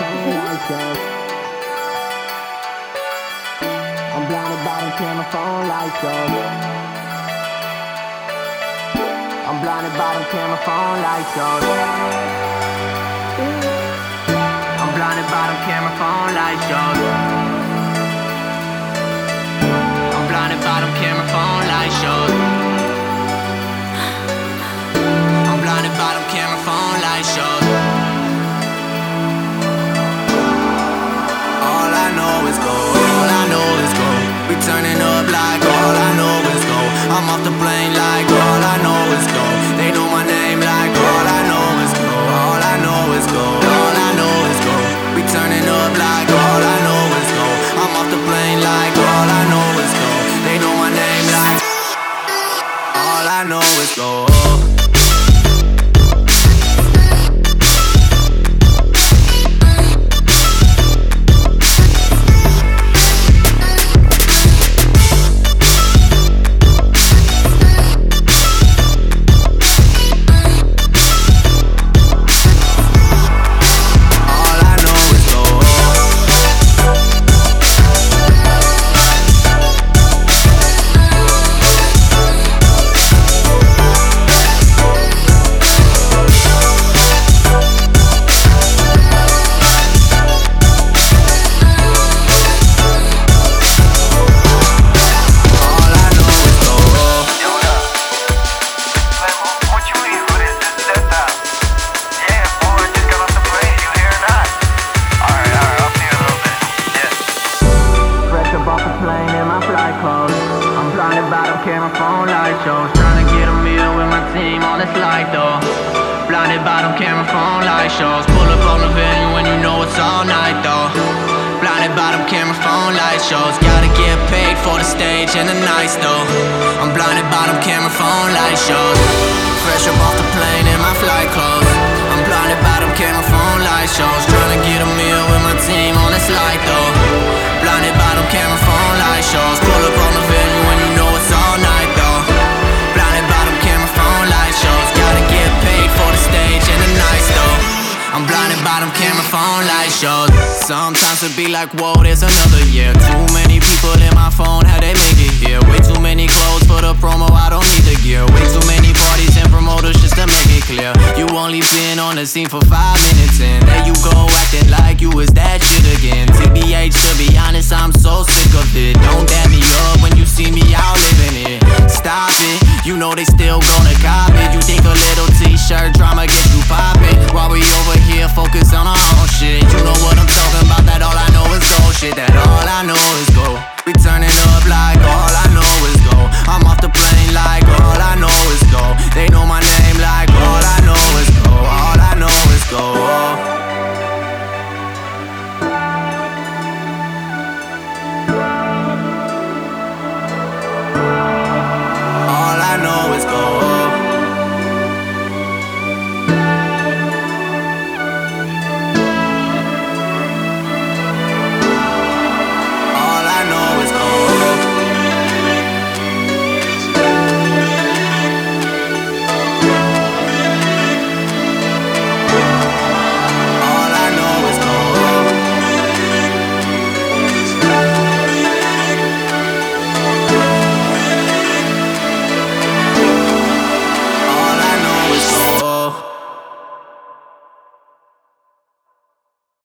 phone light shows. I'm blinded by them camera phone light shows. I'm blinded by them camera phone light shows. I'm blinded by them camera phone light shows. I know is go. Camera phone light shows. Trying to get a meal with my team on this light though. Blinded by them camera phone light shows. Pull up on the venue when you know it's all night though. Blinded by them camera phone light shows. Gotta get paid for the stage and the nights though. I'm blinded by them camera phone light shows. Fresh up off the plane in my flight clothes. I'm blinded by them camera phone light shows. Trying to get a meal with my team on this light though. Sometimes it be like, whoa, there's another year. Too many people in my phone, how they make it here? Way too many clothes for the promo, I don't need the gear. Way too many parties and promoters just to make it clear. You only been on the scene for five minutes and there you go acting like you was that I know is go. We turning up like